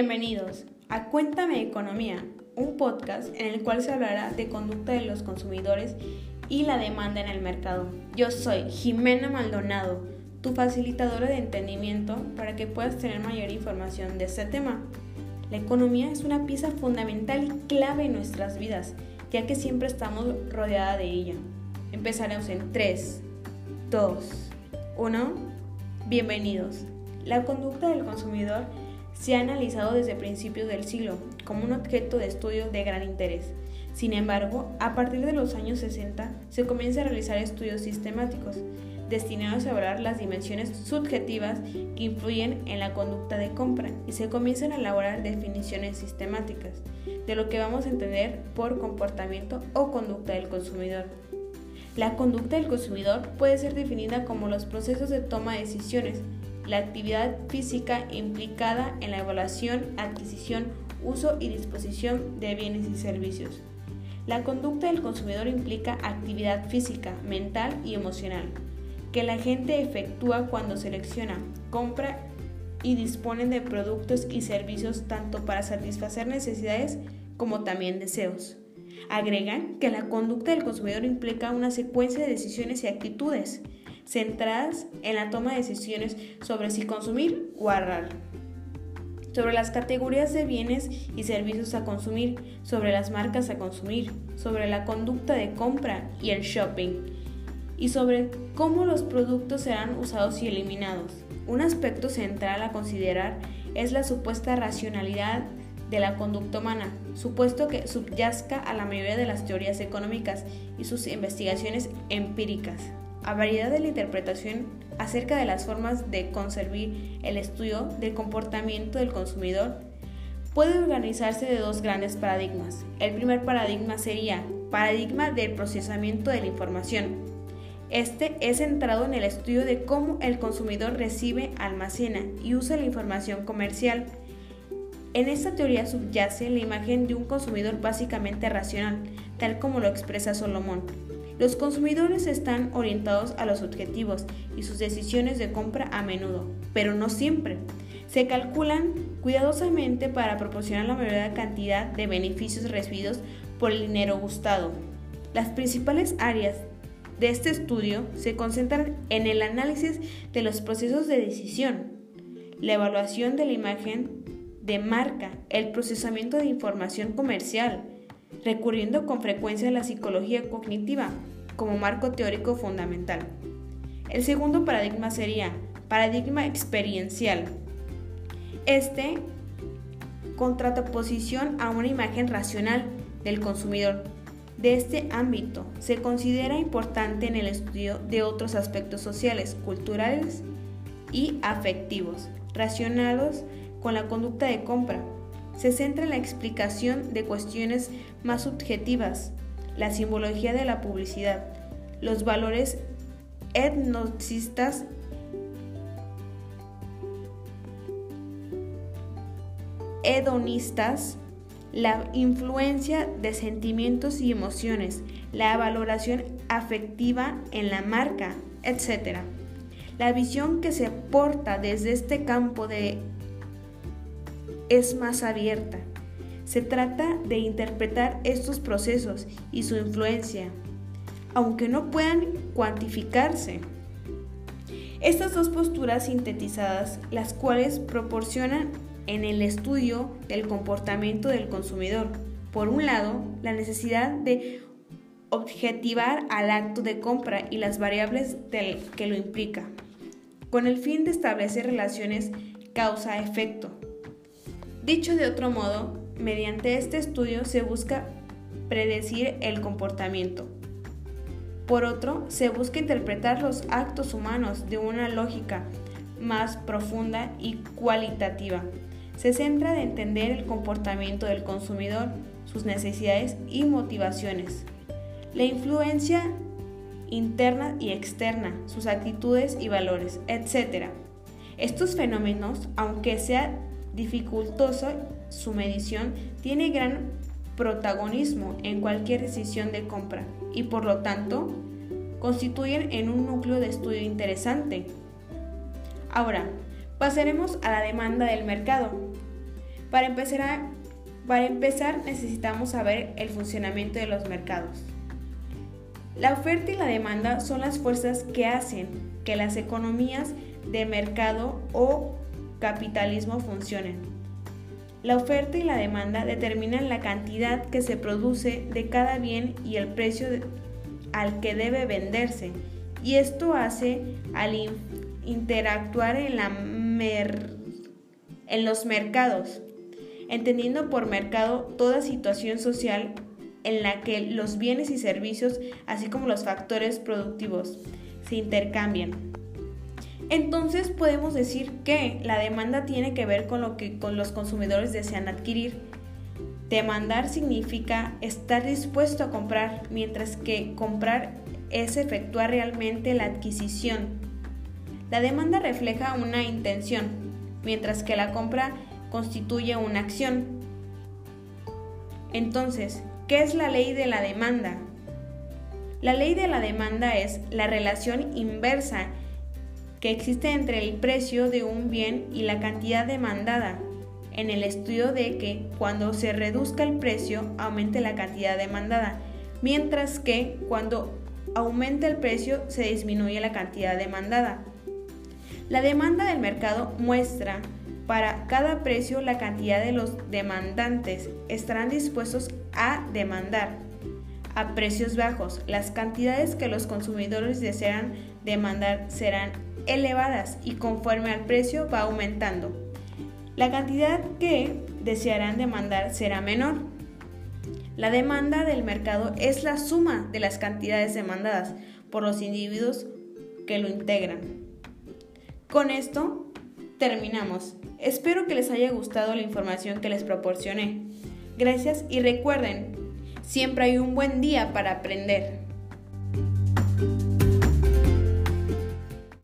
Bienvenidos a Cuéntame Economía, un podcast en el cual se hablará de conducta de los consumidores y la demanda en el mercado. Yo soy Jimena Maldonado, tu facilitadora de entendimiento para que puedas tener mayor información de este tema. La economía es una pieza fundamental y clave en nuestras vidas, ya que siempre estamos rodeada de ella. Empezaremos en 3, 2, 1. Bienvenidos. La conducta del consumidor se ha analizado desde principios del siglo como un objeto de estudio de gran interés. Sin embargo, a partir de los años 60 se comienza a realizar estudios sistemáticos destinados a evaluar las dimensiones subjetivas que influyen en la conducta de compra y se comienzan a elaborar definiciones sistemáticas de lo que vamos a entender por comportamiento o conducta del consumidor. La conducta del consumidor puede ser definida como los procesos de toma de decisiones, la actividad física implicada en la evaluación, adquisición, uso y disposición de bienes y servicios. La conducta del consumidor implica actividad física, mental y emocional, que la gente efectúa cuando selecciona, compra y dispone de productos y servicios tanto para satisfacer necesidades como también deseos. Agregan que la conducta del consumidor implica una secuencia de decisiones y actitudes centradas en la toma de decisiones sobre si consumir o ahorrar, sobre las categorías de bienes y servicios a consumir, sobre las marcas a consumir, sobre la conducta de compra y el shopping, y sobre cómo los productos serán usados y eliminados. Un aspecto central a considerar es la supuesta racionalidad de la conducta humana, supuesto que subyazca a la mayoría de las teorías económicas y sus investigaciones empíricas a variedad de la interpretación acerca de las formas de conservar el estudio del comportamiento del consumidor puede organizarse de dos grandes paradigmas. El primer paradigma sería paradigma del procesamiento de la información. Este es centrado en el estudio de cómo el consumidor recibe, almacena y usa la información comercial. En esta teoría subyace la imagen de un consumidor básicamente racional, tal como lo expresa Solomón. Los consumidores están orientados a los objetivos y sus decisiones de compra a menudo, pero no siempre. Se calculan cuidadosamente para proporcionar la mayor cantidad de beneficios recibidos por el dinero gustado. Las principales áreas de este estudio se concentran en el análisis de los procesos de decisión, la evaluación de la imagen de marca, el procesamiento de información comercial, recurriendo con frecuencia a la psicología cognitiva como marco teórico fundamental. El segundo paradigma sería paradigma experiencial. Este contraposición a una imagen racional del consumidor. De este ámbito se considera importante en el estudio de otros aspectos sociales, culturales y afectivos, relacionados con la conducta de compra, se centra en la explicación de cuestiones más subjetivas, la simbología de la publicidad, los valores etnocistas hedonistas, la influencia de sentimientos y emociones, la valoración afectiva en la marca, etc. La visión que se porta desde este campo de es más abierta. Se trata de interpretar estos procesos y su influencia, aunque no puedan cuantificarse. Estas dos posturas sintetizadas, las cuales proporcionan en el estudio del comportamiento del consumidor, por un lado, la necesidad de objetivar al acto de compra y las variables que lo implica, con el fin de establecer relaciones causa-efecto, Dicho de otro modo, mediante este estudio se busca predecir el comportamiento. Por otro, se busca interpretar los actos humanos de una lógica más profunda y cualitativa. Se centra en entender el comportamiento del consumidor, sus necesidades y motivaciones, la influencia interna y externa, sus actitudes y valores, etc. Estos fenómenos, aunque sea dificultosa su medición, tiene gran protagonismo en cualquier decisión de compra y por lo tanto constituyen en un núcleo de estudio interesante. Ahora, pasaremos a la demanda del mercado. Para empezar, necesitamos saber el funcionamiento de los mercados. La oferta y la demanda son las fuerzas que hacen que las economías de mercado o capitalismo funcionen. La oferta y la demanda determinan la cantidad que se produce de cada bien y el precio al que debe venderse, y esto hace al interactuar en, la en los mercados, entendiendo por mercado toda situación social en la que los bienes y servicios, así como los factores productivos, se intercambian. Entonces podemos decir que la demanda tiene que ver con lo que con los consumidores desean adquirir. Demandar significa estar dispuesto a comprar, mientras que comprar es efectuar realmente la adquisición. La demanda refleja una intención, mientras que la compra constituye una acción. Entonces, ¿qué es la ley de la demanda? La ley de la demanda es la relación inversa que existe entre el precio de un bien y la cantidad demandada, en el estudio de que cuando se reduzca el precio aumente la cantidad demandada, mientras que cuando aumenta el precio se disminuye la cantidad demandada. La demanda del mercado muestra para cada precio la cantidad de los demandantes estarán dispuestos a demandar a precios bajos. Las cantidades que los consumidores desean demandar serán elevadas y conforme al precio va aumentando. La cantidad que desearán demandar será menor. La demanda del mercado es la suma de las cantidades demandadas por los individuos que lo integran. Con esto terminamos. Espero que les haya gustado la información que les proporcioné. Gracias y recuerden, siempre hay un buen día para aprender.